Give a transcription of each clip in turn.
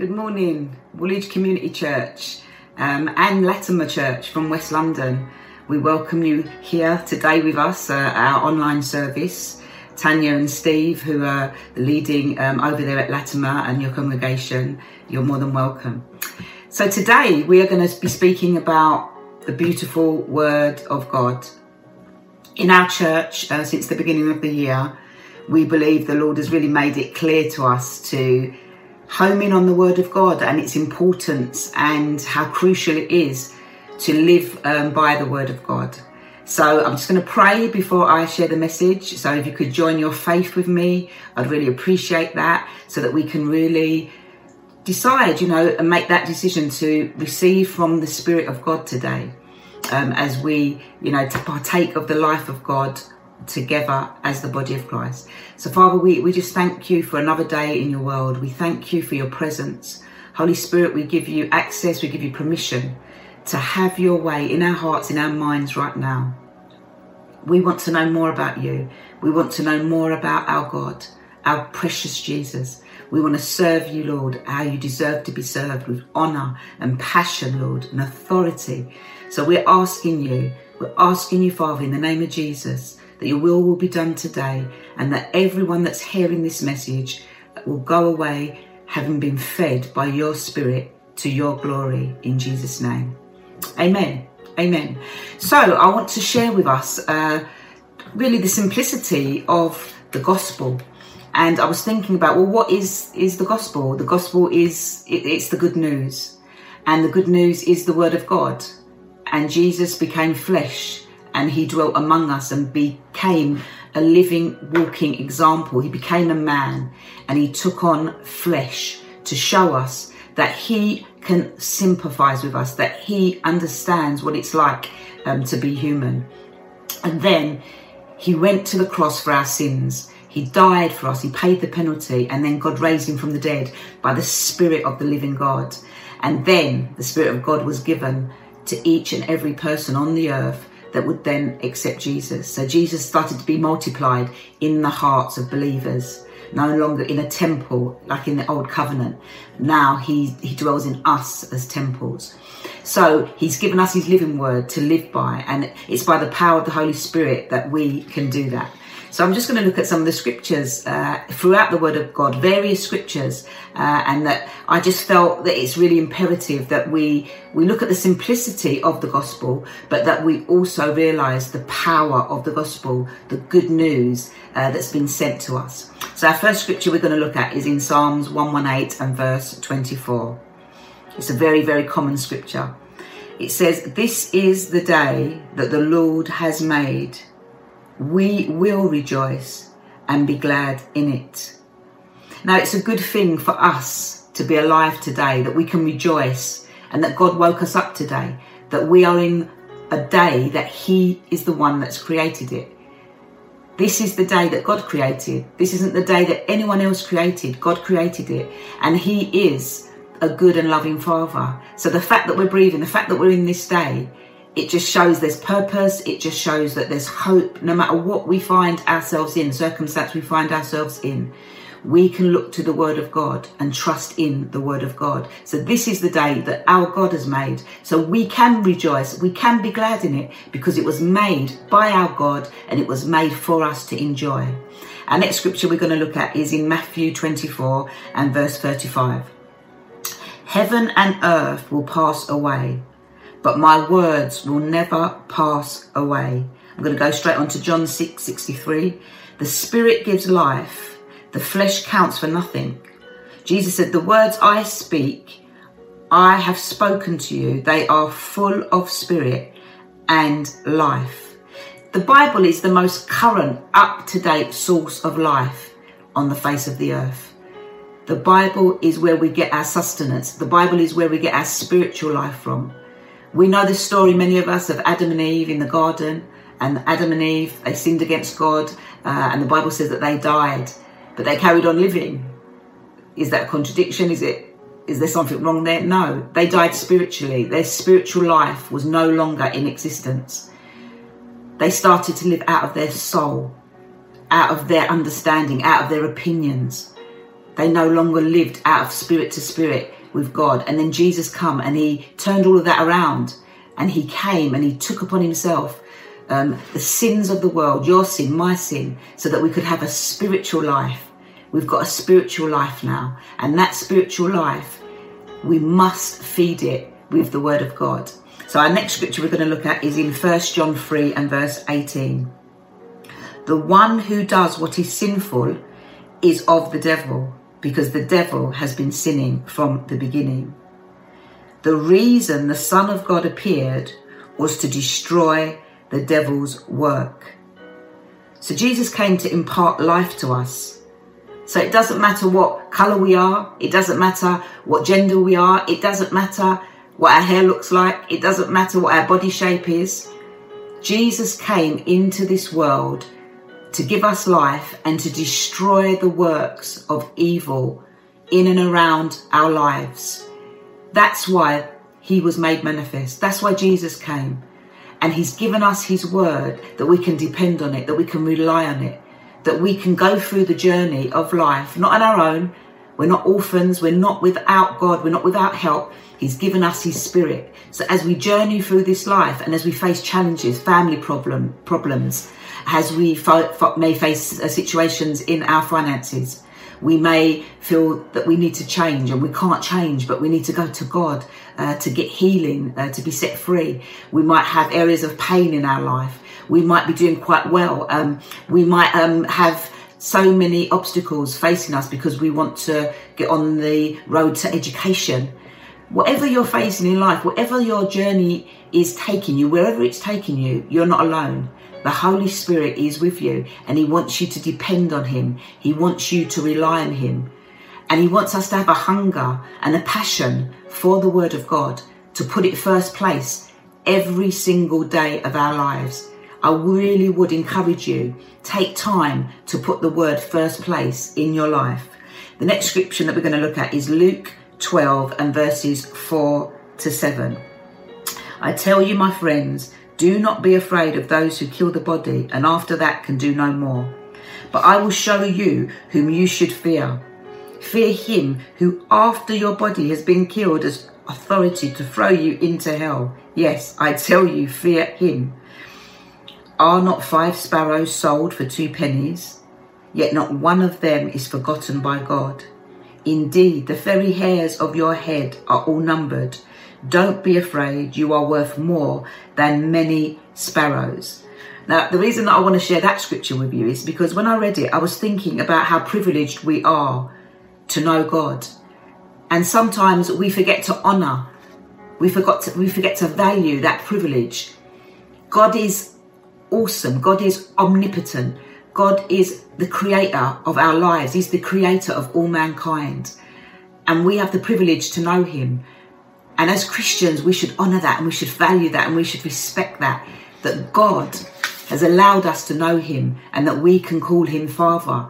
Good morning, Woolwich Community Church um, and Latimer Church from West London. We welcome you here today with us, uh, our online service. Tanya and Steve, who are leading um, over there at Latimer and your congregation, you're more than welcome. So today we are going to be speaking about the beautiful Word of God. In our church, uh, since the beginning of the year, we believe the Lord has really made it clear to us to home in on the Word of God and its importance and how crucial it is to live um, by the Word of God. So I'm just going to pray before I share the message. So if you could join your faith with me, I'd really appreciate that so that we can really decide, you know, and make that decision to receive from the Spirit of God today um, as we, you know, to partake of the life of God together as the body of Christ. So, Father, we, we just thank you for another day in your world. We thank you for your presence. Holy Spirit, we give you access, we give you permission to have your way in our hearts, in our minds right now. We want to know more about you. We want to know more about our God, our precious Jesus. We want to serve you, Lord, how you deserve to be served with honor and passion, Lord, and authority. So we're asking you, we're asking you, Father, in the name of Jesus, that your will will be done today and that everyone that's hearing this message will go away having been fed by your spirit to your glory in Jesus' name. Amen. Amen. So I want to share with us uh, really the simplicity of the gospel. And I was thinking about, well, what is, is the gospel? The gospel is, it, it's the good news. And the good news is the word of God. And Jesus became flesh and he dwelt among us and became a living, walking example. He became a man and he took on flesh to show us that he can sympathize with us, that he understands what it's like um, to be human. And then he went to the cross for our sins. He died for us. He paid the penalty. And then God raised him from the dead by the Spirit of the living God. And then the Spirit of God was given to each and every person on the earth that would then accept Jesus. So Jesus started to be multiplied in the hearts of believers, no longer in a temple like in the old covenant. Now he, he dwells in us as temples. So he's given us his living word to live by, and it's by the power of the Holy Spirit that we can do that. So I'm just going to look at some of the scriptures uh, throughout the Word of God, various scriptures, uh, and that I just felt that it's really imperative that we we look at the simplicity of the gospel, but that we also realise the power of the gospel, the good news uh, that's been sent to us. So our first scripture we're going to look at is in Psalms 118 and verse 24. It's a very very common scripture. It says, "This is the day that the Lord has made." We will rejoice and be glad in it. Now, it's a good thing for us to be alive today, that we can rejoice and that God woke us up today, that we are in a day that He is the one that's created it. This is the day that God created. This isn't the day that anyone else created. God created it. And He is a good and loving Father. So the fact that we're breathing, the fact that we're in this day, it just shows there's purpose. It just shows that there's hope. No matter what we find ourselves in, circumstance we find ourselves in, we can look to the word of God and trust in the word of God. So this is the day that our God has made. So we can rejoice. We can be glad in it because it was made by our God and it was made for us to enjoy. Our next scripture we're going to look at is in Matthew 24 and verse 35. Heaven and earth will pass away but my words will never pass away. I'm going to go straight on to John 6 63. The spirit gives life, the flesh counts for nothing. Jesus said, The words I speak, I have spoken to you. They are full of spirit and life. The Bible is the most current, up to date source of life on the face of the earth. The Bible is where we get our sustenance. The Bible is where we get our spiritual life from. We know the story, many of us, of Adam and Eve in the garden. And Adam and Eve, they sinned against God. Uh, and the Bible says that they died, but they carried on living. Is that a contradiction? Is it? Is there something wrong there? No. They died spiritually. Their spiritual life was no longer in existence. They started to live out of their soul, out of their understanding, out of their opinions. they no longer lived out of spirit to spirit with God. And then Jesus come and he turned all of that around and he came and he took upon himself um, the sins of the world, your sin, my sin, so that we could have a spiritual life. We've got a spiritual life now. And that spiritual life, we must feed it with the word of God. So our next scripture we're going to look at is in 1 John 3 and verse 18. The one who does what is sinful is of the devil, because the devil has been sinning from the beginning. The reason the Son of God appeared was to destroy the devil's work. So Jesus came to impart life to us. So it doesn't matter what colour we are, it doesn't matter what gender we are, it doesn't matter what our hair looks like, it doesn't matter what our body shape is. Jesus came into this world to give us life and to destroy the works of evil in and around our lives. That's why he was made manifest. That's why Jesus came. And he's given us his word that we can depend on it, that we can rely on it, that we can go through the journey of life, not on our own. We're not orphans. We're not without God. We're not without help. He's given us his spirit. So as we journey through this life and as we face challenges, family problem, problems, as we may face uh, situations in our finances, we may feel that we need to change and we can't change, but we need to go to God uh, to get healing, uh, to be set free. We might have areas of pain in our life. We might be doing quite well. Um, we might um, have so many obstacles facing us because we want to get on the road to education. Whatever you're facing in life, whatever your journey is taking you, wherever it's taking you, you're not alone. The Holy Spirit is with you and He wants you to depend on Him. He wants you to rely on Him. And He wants us to have a hunger and a passion for the Word of God, to put it first place every single day of our lives. I really would encourage you, take time to put the Word first place in your life. The next scripture that we're going to look at is Luke 12 and verses 4 to 7. I tell you, my friends, do not be afraid of those who kill the body and after that can do no more. But I will show you whom you should fear. Fear him who after your body has been killed has authority to throw you into hell. Yes, I tell you, fear him. Are not five sparrows sold for two pennies? Yet not one of them is forgotten by God. Indeed, the very hairs of your head are all numbered. Don't be afraid, you are worth more than many sparrows. Now, the reason that I want to share that scripture with you is because when I read it, I was thinking about how privileged we are to know God. And sometimes we forget to honor, we forgot to, we forget to value that privilege. God is awesome, God is omnipotent, God is the creator of our lives, He's the creator of all mankind. And we have the privilege to know Him. And as Christians, we should honour that and we should value that and we should respect that. That God has allowed us to know Him and that we can call Him Father.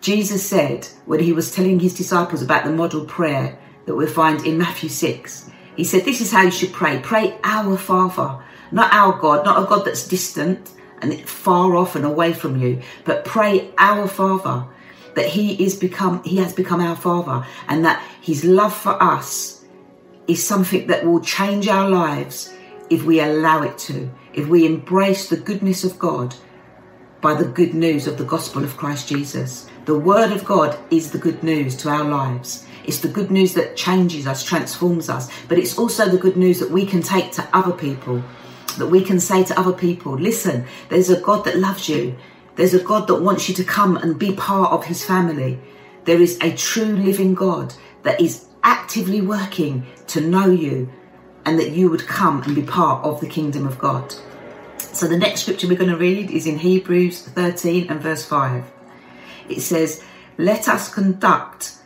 Jesus said when He was telling His disciples about the model prayer that we find in Matthew 6, He said, This is how you should pray. Pray our Father, not our God, not a God that's distant and far off and away from you, but pray our Father that He is become He has become our Father and that His love for us is something that will change our lives if we allow it to, if we embrace the goodness of God by the good news of the gospel of Christ Jesus. The word of God is the good news to our lives. It's the good news that changes us, transforms us, but it's also the good news that we can take to other people. That we can say to other people, listen, there's a God that loves you. There's a God that wants you to come and be part of his family. There is a true living God that is actively working to know you and that you would come and be part of the kingdom of God. So the next scripture we're going to read is in Hebrews 13 and verse 5. It says, Let us conduct,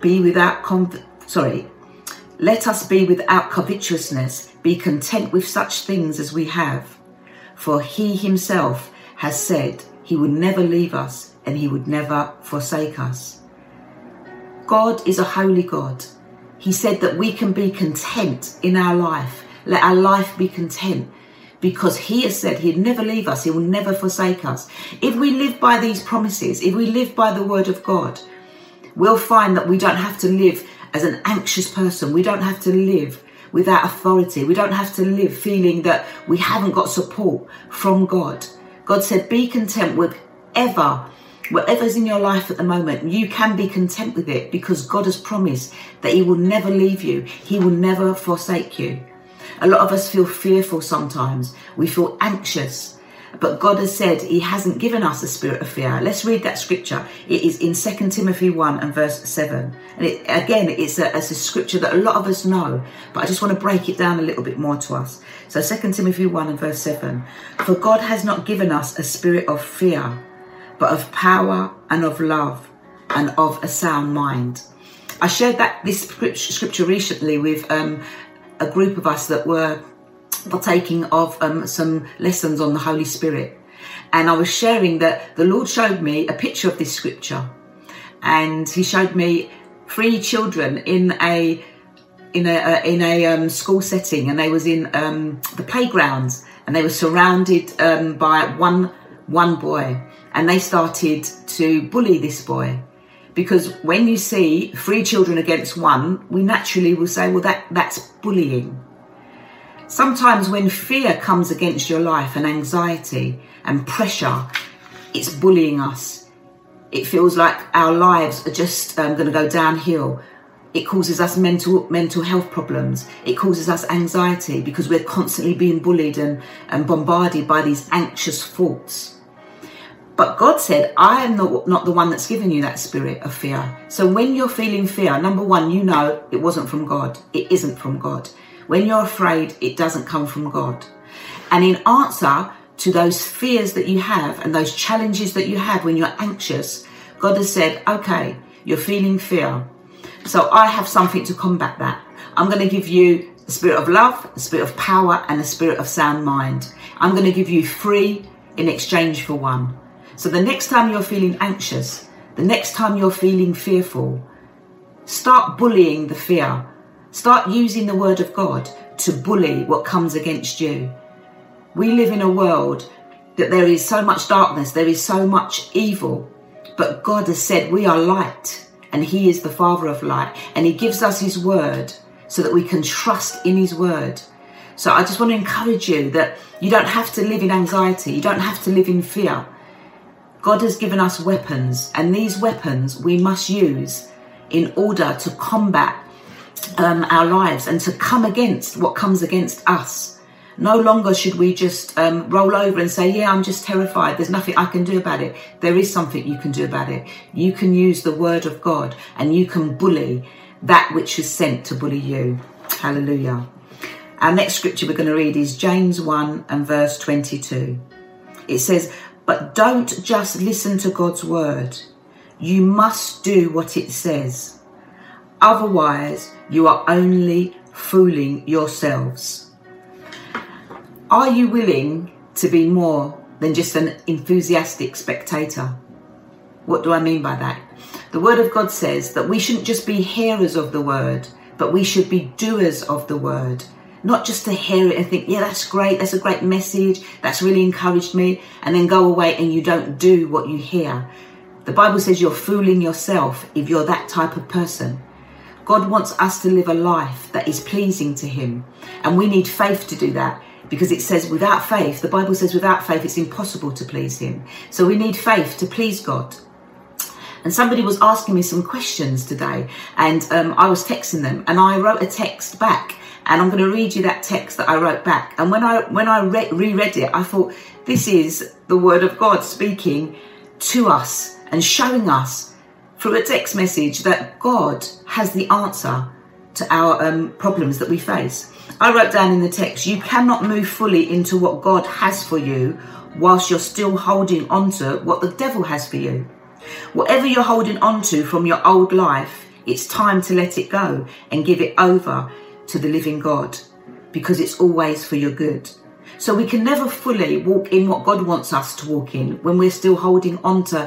be without, con- sorry, let us be without covetousness, be content with such things as we have. For he himself has said he would never leave us and he would never forsake us. God is a holy God. He said that we can be content in our life. Let our life be content because he has said he'd never leave us. He will never forsake us. If we live by these promises, if we live by the word of God, we'll find that we don't have to live as an anxious person. We don't have to live without authority. We don't have to live feeling that we haven't got support from God. God said, be content with ever, whatever's in your life at the moment, you can be content with it because God has promised that He will never leave you. He will never forsake you. A lot of us feel fearful sometimes. We feel anxious. But God has said He hasn't given us a spirit of fear. Let's read that scripture. It is in 2 Timothy 1 and verse 7. And it, again, it's a, it's a scripture that a lot of us know, but I just want to break it down a little bit more to us. So 2 Timothy 1 and verse 7. For God has not given us a spirit of fear, but of power and of love and of a sound mind. I shared that this scripture recently with um, a group of us that were partaking of um, some lessons on the Holy Spirit. And I was sharing that the Lord showed me a picture of this scripture. And he showed me three children in a in a uh, in a um, school setting, and they was in um, the playgrounds, and they were surrounded um, by one one boy, and they started to bully this boy because when you see three children against one, we naturally will say, well, that that's bullying. Sometimes when fear comes against your life and anxiety and pressure, it's bullying us. It feels like our lives are just um, going to go downhill. It causes us mental mental health problems. It causes us anxiety because we're constantly being bullied and, and bombarded by these anxious thoughts. But God said, I am not, not the one that's given you that spirit of fear. So when you're feeling fear, number one, you know it wasn't from God. It isn't from God. When you're afraid, it doesn't come from God. And in answer to those fears that you have and those challenges that you have when you're anxious, God has said, okay, you're feeling fear. So I have something to combat that. I'm going to give you a spirit of love, a spirit of power, and a spirit of sound mind. I'm going to give you three in exchange for one. So the next time you're feeling anxious, the next time you're feeling fearful, start bullying the fear Start using the word of God to bully what comes against you. We live in a world that there is so much darkness, there is so much evil, but God has said we are light and He is the Father of light and He gives us His word so that we can trust in His word. So I just want to encourage you that you don't have to live in anxiety, you don't have to live in fear. God has given us weapons, and these weapons we must use in order to combat um, our lives and to come against what comes against us. No longer should we just um, roll over and say, Yeah, I'm just terrified. There's nothing I can do about it. There is something you can do about it. You can use the word of God and you can bully that which is sent to bully you. Hallelujah. Our next scripture we're going to read is James 1 and verse 22. It says, But don't just listen to God's word, you must do what it says. Otherwise, you are only fooling yourselves. Are you willing to be more than just an enthusiastic spectator? What do I mean by that? The Word of God says that we shouldn't just be hearers of the Word, but we should be doers of the Word. Not just to hear it and think, yeah, that's great, that's a great message, that's really encouraged me, and then go away and you don't do what you hear. The Bible says you're fooling yourself if you're that type of person. God wants us to live a life that is pleasing to Him. And we need faith to do that because it says without faith, the Bible says without faith, it's impossible to please Him. So we need faith to please God. And somebody was asking me some questions today, and um, I was texting them, and I wrote a text back, and I'm going to read you that text that I wrote back. And when I when I re- reread it, I thought this is the Word of God speaking to us and showing us through a text message that God has the answer to our um, problems that we face. I wrote down in the text, you cannot move fully into what God has for you whilst you're still holding onto what the devil has for you. Whatever you're holding onto from your old life, it's time to let it go and give it over to the living God because it's always for your good. So we can never fully walk in what God wants us to walk in when we're still holding onto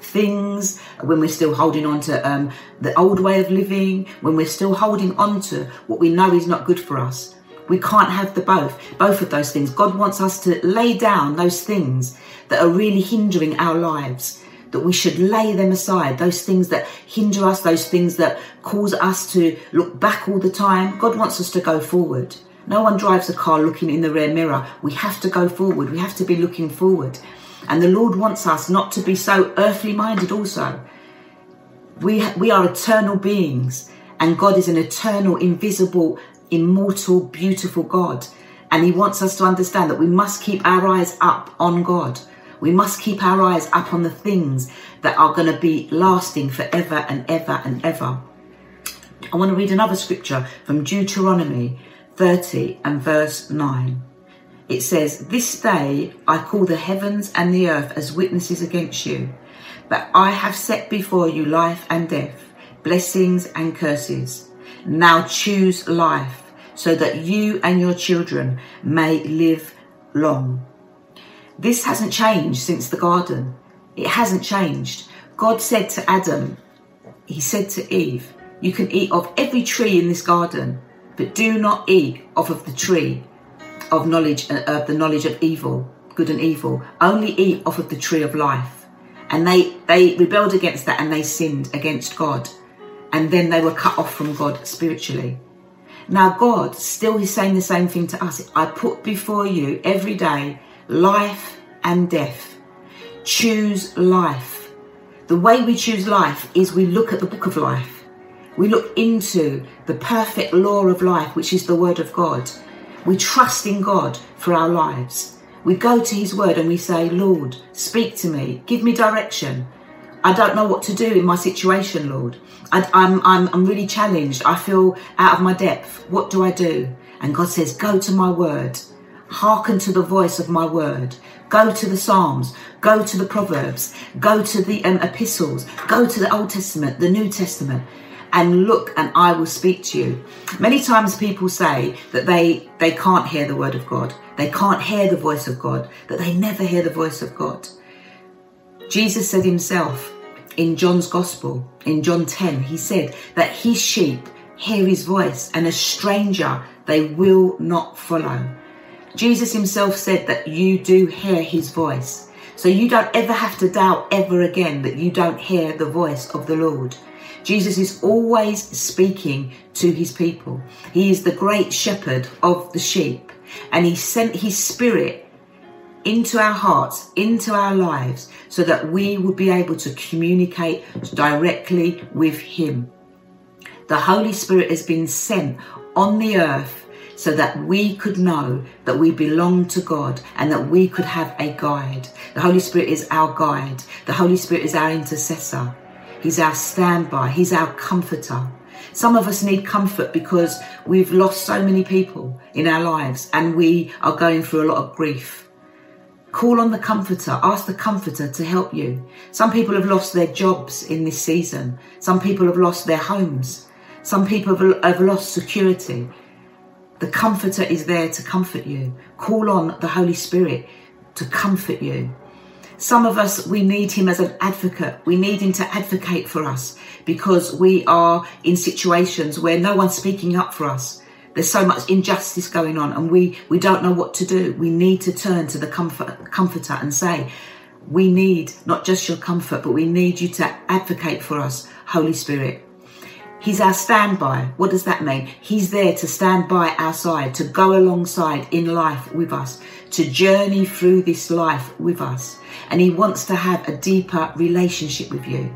things, when we're still holding on to um, the old way of living, when we're still holding on to what we know is not good for us. We can't have the both, both of those things. God wants us to lay down those things that are really hindering our lives that we should lay them aside, those things that hinder us, those things that cause us to look back all the time. God wants us to go forward. No one drives a car looking in the rear mirror. We have to go forward. We have to be looking forward. And the Lord wants us not to be so earthly minded also. We, we are eternal beings and God is an eternal, invisible, immortal, beautiful God. And he wants us to understand that we must keep our eyes up on God. We must keep our eyes up on the things that are going to be lasting forever and ever and ever. I want to read another scripture from Deuteronomy 30 and verse 9. It says, This day I call the heavens and the earth as witnesses against you, but I have set before you life and death, blessings and curses. Now choose life so that you and your children may live long. This hasn't changed since the garden. It hasn't changed. God said to Adam, He said to Eve, You can eat of every tree in this garden, but do not eat off of the tree of knowledge uh, of the knowledge of evil, good and evil. Only eat off of the tree of life. And they they rebelled against that and they sinned against God. And then they were cut off from God spiritually. Now, God still is saying the same thing to us. I put before you every day life and death. Choose life. The way we choose life is we look at the book of life. We look into the perfect law of life, which is the word of God. We trust in God for our lives. We go to his word and we say, Lord, speak to me, give me direction. I don't know what to do in my situation, Lord. I, am I'm, I'm, I'm really challenged. I feel out of my depth. What do I do? And God says, Go to my word. Hearken to the voice of my word. Go to the Psalms. Go to the Proverbs. Go to the um, epistles. Go to the Old Testament, the New Testament, and look, and I will speak to you. Many times people say that they, they can't hear the word of God. They can't hear the voice of God, that they never hear the voice of God. Jesus said himself, in John's Gospel, in John 10, he said that his sheep hear his voice and a stranger they will not follow. Jesus himself said that you do hear his voice. So you don't ever have to doubt ever again that you don't hear the voice of the Lord. Jesus is always speaking to his people. He is the great shepherd of the sheep and he sent his spirit into our hearts, into our lives, so that we would be able to communicate directly with Him. The Holy Spirit has been sent on the earth so that we could know that we belong to God and that we could have a guide. The Holy Spirit is our guide. The Holy Spirit is our intercessor. He's our standby. He's our comforter. Some of us need comfort because we've lost so many people in our lives and we are going through a lot of grief. Call on the Comforter. Ask the Comforter to help you. Some people have lost their jobs in this season. Some people have lost their homes. Some people have lost security. The Comforter is there to comfort you. Call on the Holy Spirit to comfort you. Some of us, we need him as an advocate. We need him to advocate for us because we are in situations where no one's speaking up for us. There's so much injustice going on and we, we don't know what to do. We need to turn to the comfort, comforter and say, we need not just your comfort, but we need you to advocate for us, Holy Spirit. He's our standby. What does that mean? He's there to stand by our side, to go alongside in life with us, to journey through this life with us. And he wants to have a deeper relationship with you.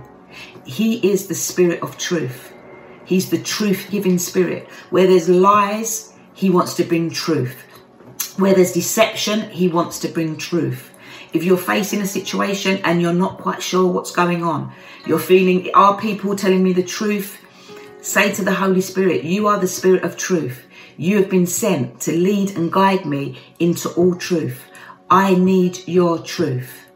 He is the spirit of truth. He's the truth giving spirit. Where there's lies, he wants to bring truth. Where there's deception, he wants to bring truth. If you're facing a situation and you're not quite sure what's going on, you're feeling, are people telling me the truth? Say to the Holy Spirit, you are the spirit of truth. You have been sent to lead and guide me into all truth. I need your truth.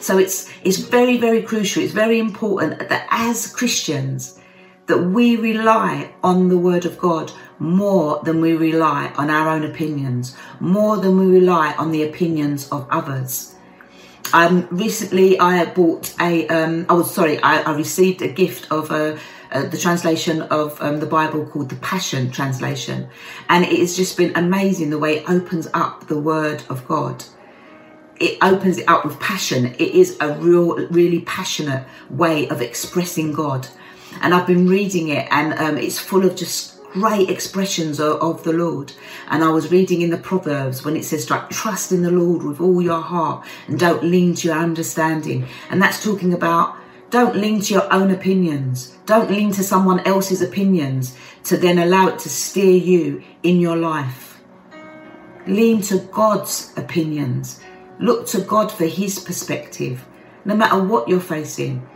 So it's, it's very, very crucial. It's very important that as Christians, that we rely on the Word of God more than we rely on our own opinions, more than we rely on the opinions of others. Um, recently, I bought a. Um, oh, sorry, I, I received a gift of a, uh, the translation of um, the Bible called the Passion Translation, and it has just been amazing the way it opens up the Word of God. it opens it up with passion. It is a real, really passionate way of expressing God. And I've been reading it, and um, it's full of just great expressions of, of, the Lord. And I was reading in the Proverbs when it says, trust in the Lord with all your heart and don't lean to your understanding. And that's talking about don't lean to your own opinions. Don't lean to someone else's opinions to then allow it to steer you in your life. Lean to God's opinions. Look to God for His perspective. No matter what you're facing,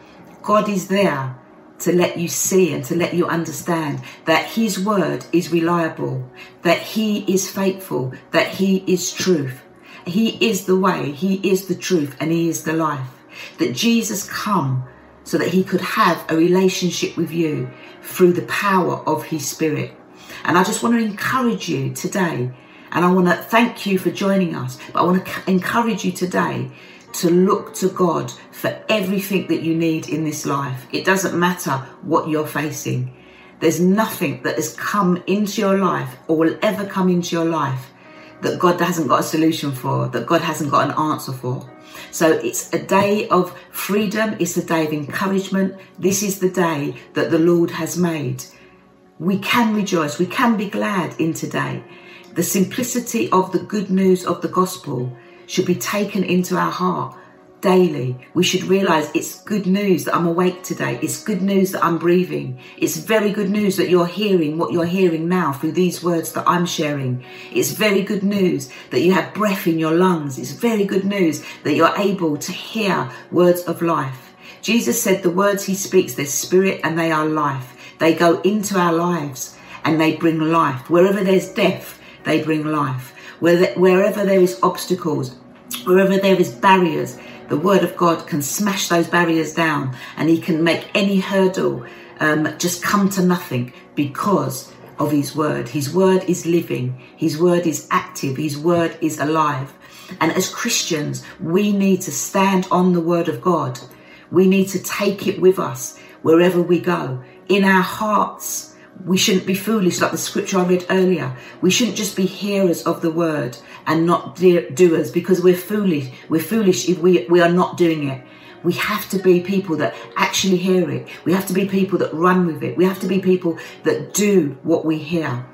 God is there to let you see and to let you understand that His word is reliable, that He is faithful, that He is truth. He is the way, He is the truth, and He is the life. That Jesus come so that He could have a relationship with you through the power of His Spirit. And I just want to encourage you today, and I want to thank you for joining us, but I want to encourage you today to look to God for everything that you need in this life. It doesn't matter what you're facing. There's nothing that has come into your life or will ever come into your life that God hasn't got a solution for, that God hasn't got an answer for. So it's a day of freedom, it's a day of encouragement. This is the day that the Lord has made. We can rejoice, we can be glad in today. The simplicity of the good news of the gospel should be taken into our heart daily. We should realize it's good news that I'm awake today. It's good news that I'm breathing. It's very good news that you're hearing what you're hearing now through these words that I'm sharing. It's very good news that you have breath in your lungs. It's very good news that you're able to hear words of life. Jesus said the words he speaks, they're spirit and they are life. They go into our lives and they bring life. Wherever there's death, they bring life. Wherever there is obstacles, wherever there is barriers, the word of God can smash those barriers down and he can make any hurdle um, just come to nothing because of his word. His word is living, his word is active, his word is alive. And as Christians, we need to stand on the word of God. We need to take it with us wherever we go, in our hearts we shouldn't be foolish, like the scripture I read earlier. We shouldn't just be hearers of the word and not doers because we're foolish. We're foolish if we, we are not doing it. We have to be people that actually hear it. We have to be people that run with it. We have to be people that do what we hear.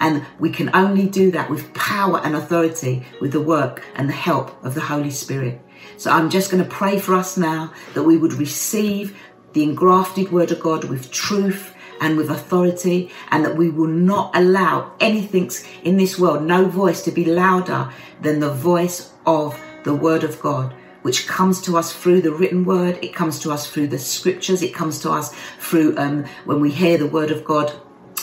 And we can only do that with power and authority with the work and the help of the Holy Spirit. So I'm just going to pray for us now that we would receive the engrafted word of God with truth and with authority, and that we will not allow anything in this world, no voice to be louder than the voice of the Word of God, which comes to us through the written Word, it comes to us through the scriptures, it comes to us through um, when we hear the Word of God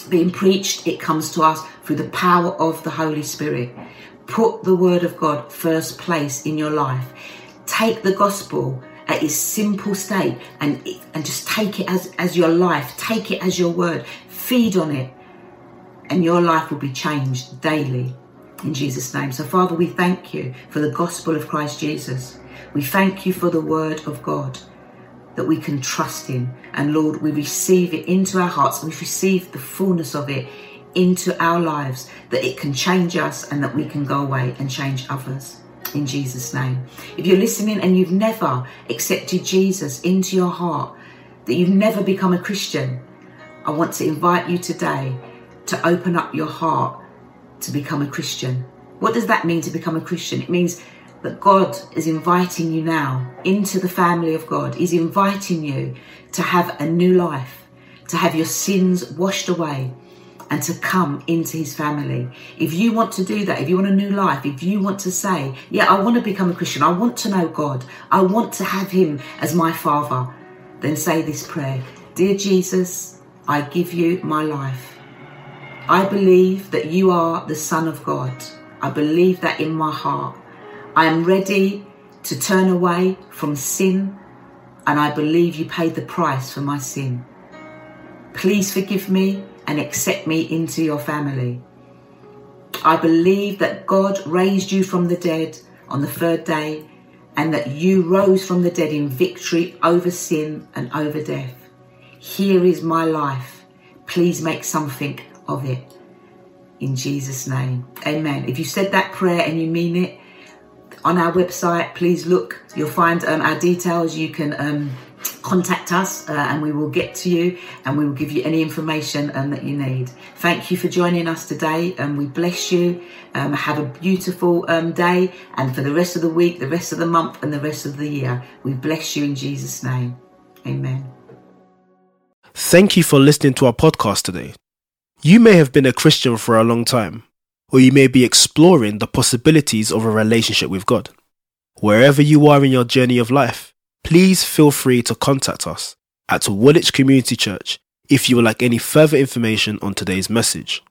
being preached, it comes to us through the power of the Holy Spirit. Put the Word of God first place in your life. Take the gospel at its simple state and, and just take it as, as your life, take it as your word, feed on it, and your life will be changed daily in Jesus' name. So, Father, we thank you for the gospel of Christ Jesus. We thank you for the word of God that we can trust in. And Lord, we receive it into our hearts. We receive the fullness of it into our lives, that it can change us and that we can go away and change others in Jesus' name. If you're listening and you've never accepted Jesus into your heart, that you've never become a Christian, I want to invite you today to open up your heart to become a Christian. What does that mean to become a Christian? It means that God is inviting you now into the family of God. He's inviting you to have a new life, to have your sins washed away, and to come into his family. If you want to do that, if you want a new life, if you want to say, yeah, I want to become a Christian, I want to know God, I want to have him as my father, then say this prayer Dear Jesus, I give you my life. I believe that you are the Son of God. I believe that in my heart. I am ready to turn away from sin, and I believe you paid the price for my sin. Please forgive me and accept me into your family. I believe that God raised you from the dead on the third day and that you rose from the dead in victory over sin and over death. Here is my life. Please make something of it. In Jesus' name. Amen. If you said that prayer and you mean it, on our website. Please look. You'll find um, our details. You can um, contact us uh, and we will get to you and we will give you any information um, that you need. Thank you for joining us today and we bless you. Um, have a beautiful um, day and for the rest of the week, the rest of the month and the rest of the year, we bless you in Jesus' name. Amen. Thank you for listening to our podcast today. You may have been a Christian for a long time, or you may be exploring the possibilities of a relationship with God. Wherever you are in your journey of life, please feel free to contact us at Woolwich Community Church if you would like any further information on today's message.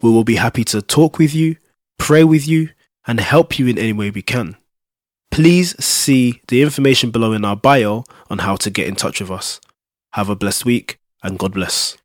We will be happy to talk with you, pray with you, and help you in any way we can. Please see the information below in our bio on how to get in touch with us. Have a blessed week and God bless.